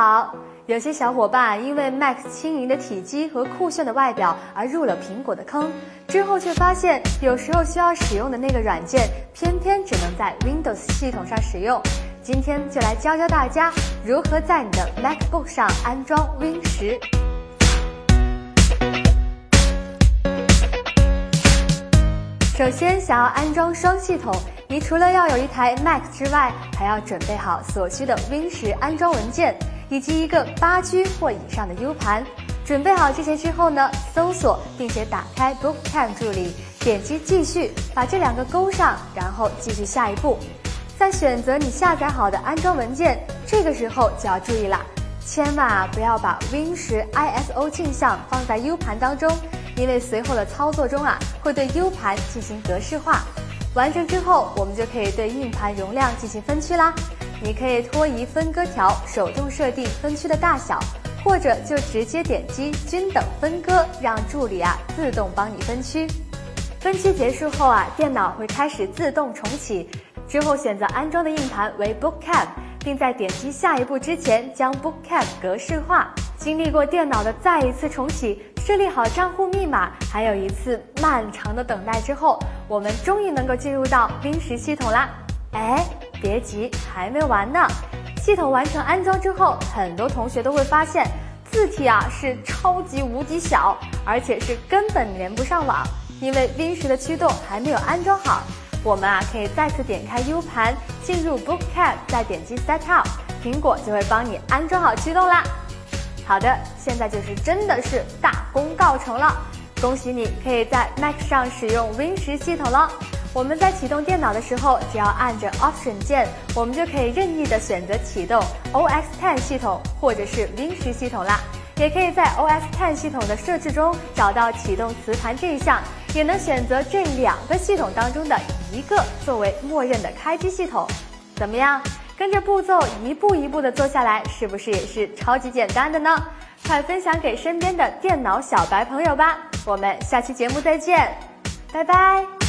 好。有些小伙伴因为 Mac 轻盈的体积和酷炫的外表而入了苹果的坑，之后却发现有时候需要使用的那个软件，偏偏只能在 Windows 系统上使用。今天就来教教大家如何在你的 MacBook 上安装 Win 十。首先，想要安装双系统，你除了要有一台 Mac 之外，还要准备好所需的 Win 十安装文件，以及一个八 G 或以上的 U 盘。准备好这些之后呢，搜索并且打开 Bookcam 助理，点击继续，把这两个勾上，然后继续下一步。再选择你下载好的安装文件，这个时候就要注意了，千万啊不要把 Win 十 ISO 镜像放在 U 盘当中。因为随后的操作中啊，会对 U 盘进行格式化，完成之后，我们就可以对硬盘容量进行分区啦。你可以拖移分割条，手动设定分区的大小，或者就直接点击均等分割，让助理啊自动帮你分区。分区结束后啊，电脑会开始自动重启。之后选择安装的硬盘为 Bookcam，并在点击下一步之前将 Bookcam 格式化。经历过电脑的再一次重启。设立好账户密码，还有一次漫长的等待之后，我们终于能够进入到 Win 十系统啦！哎，别急，还没完呢。系统完成安装之后，很多同学都会发现字体啊是超级无敌小，而且是根本连不上网，因为 Win 十的驱动还没有安装好。我们啊可以再次点开 U 盘，进入 Bookcamp，再点击 Set Up，苹果就会帮你安装好驱动啦。好的，现在就是真的是大功告成了，恭喜你可以在 Mac 上使用 Win 十系统了。我们在启动电脑的时候，只要按着 Option 键，我们就可以任意的选择启动 OS Ten 系统或者是 Win 十系统啦。也可以在 OS Ten 系统的设置中找到启动磁盘这一项，也能选择这两个系统当中的一个作为默认的开机系统。怎么样？跟着步骤一步一步的做下来，是不是也是超级简单的呢？快分享给身边的电脑小白朋友吧！我们下期节目再见，拜拜。